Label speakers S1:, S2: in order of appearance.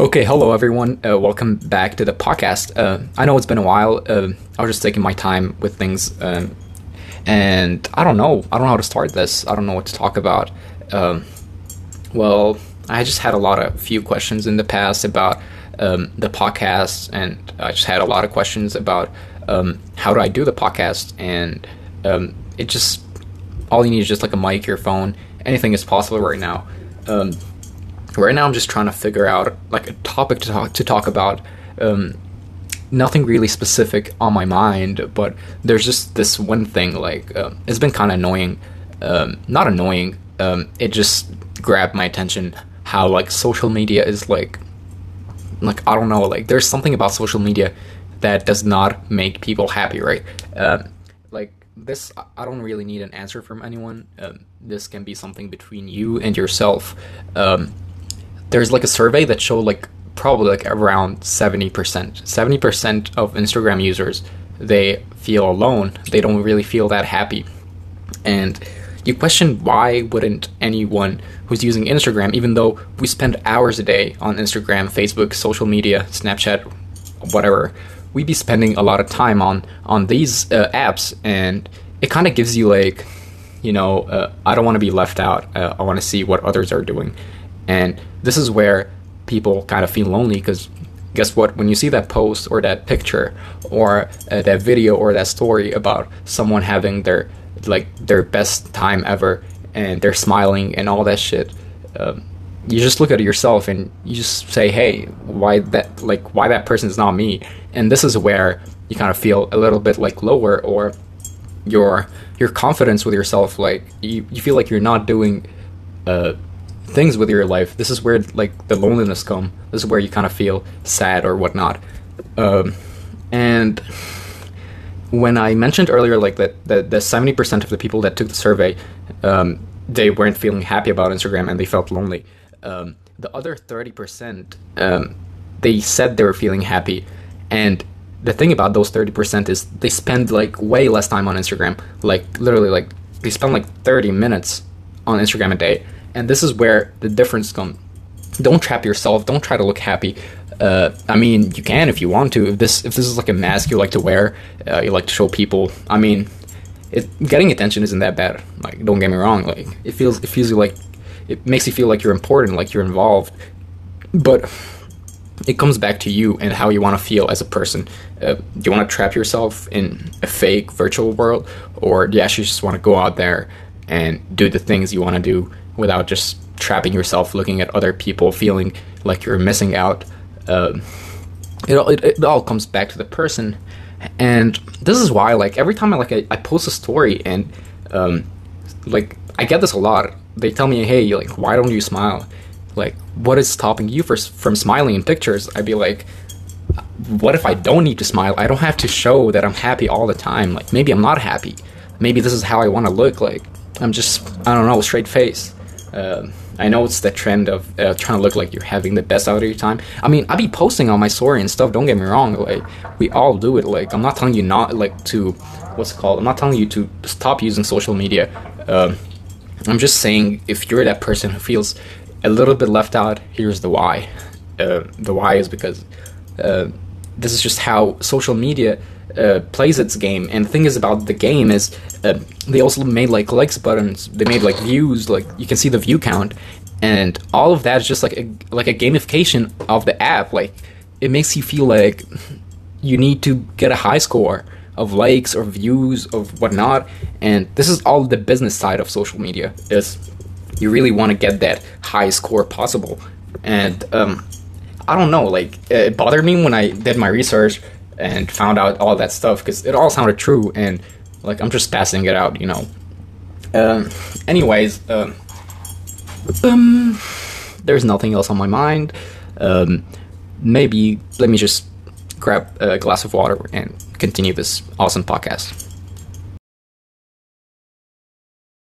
S1: Okay, hello everyone. Uh, welcome back to the podcast. Uh, I know it's been a while. Uh, I was just taking my time with things, um, and I don't know. I don't know how to start this. I don't know what to talk about. Um, well, I just had a lot of few questions in the past about um, the podcast, and I just had a lot of questions about um, how do I do the podcast, and um, it just all you need is just like a mic, your phone. Anything is possible right now. Um, right now I'm just trying to figure out like a topic to talk to talk about. Um, nothing really specific on my mind, but there's just this one thing like uh, it's been kind of annoying. Um, not annoying. Um, it just grabbed my attention how like social media is like like I don't know like there's something about social media that does not make people happy, right? Uh, like this, I don't really need an answer from anyone. Um, this can be something between you and yourself. There's like a survey that showed like probably like around 70%. 70% of Instagram users they feel alone. They don't really feel that happy. And you question why wouldn't anyone who's using Instagram, even though we spend hours a day on Instagram, Facebook, social media, Snapchat, whatever, we be spending a lot of time on on these uh, apps, and it kind of gives you like, you know, uh, I don't want to be left out. Uh, I want to see what others are doing, and this is where people kind of feel lonely because guess what? When you see that post or that picture or uh, that video or that story about someone having their like their best time ever and they're smiling and all that shit, um, you just look at yourself and you just say, "Hey, why that like why that person is not me?" And this is where you kind of feel a little bit like lower or your your confidence with yourself like you, you feel like you're not doing uh, things with your life, this is where like the loneliness come. This is where you kind of feel sad or whatnot. Um, and when I mentioned earlier, like that, that the seventy percent of the people that took the survey, um, they weren't feeling happy about Instagram and they felt lonely. Um, the other thirty percent, um, they said they were feeling happy, and the thing about those thirty percent is they spend like way less time on Instagram. Like literally, like they spend like thirty minutes on Instagram a day and this is where the difference comes. Don't trap yourself. Don't try to look happy. Uh, I mean, you can if you want to. If this if this is like a mask you like to wear, uh, you like to show people. I mean, it, getting attention isn't that bad. Like, don't get me wrong. Like, it feels it feels like it makes you feel like you're important, like you're involved. But it comes back to you and how you want to feel as a person. Uh, do you want to trap yourself in a fake virtual world, or do you actually just want to go out there and do the things you want to do without just trapping yourself looking at other people feeling like you're missing out. Um, it, it, it, all comes back to the person. And this is why like every time i like i, I post a story and um, like i get this a lot. They tell me hey like why don't you smile? Like what is stopping you for, from smiling in pictures? I'd be like what if i don't need to smile? I don't have to show that i'm happy all the time. Like maybe i'm not happy. Maybe this is how i want to look. Like i'm just i don't know straight face um, I know it's the trend of uh, trying to look like you're having the best out of your time. I mean, I be posting on my story and stuff. Don't get me wrong. Like we all do it. Like I'm not telling you not like to what's it called. I'm not telling you to stop using social media. Um, I'm just saying if you're that person who feels a little bit left out, here's the why. Uh, the why is because uh, this is just how social media uh, plays its game. And the thing is about the game is uh, they also made like likes buttons. They made like views. Like you can see the view count, and all of that is just like a, like a gamification of the app. Like it makes you feel like you need to get a high score of likes or views of whatnot. And this is all the business side of social media. Is you really want to get that high score possible. And um, I don't know, like it bothered me when I did my research and found out all that stuff because it all sounded true and like I'm just passing it out, you know. Um, anyways, um, um, there's nothing else on my mind. Um, maybe let me just grab a glass of water and continue this awesome podcast.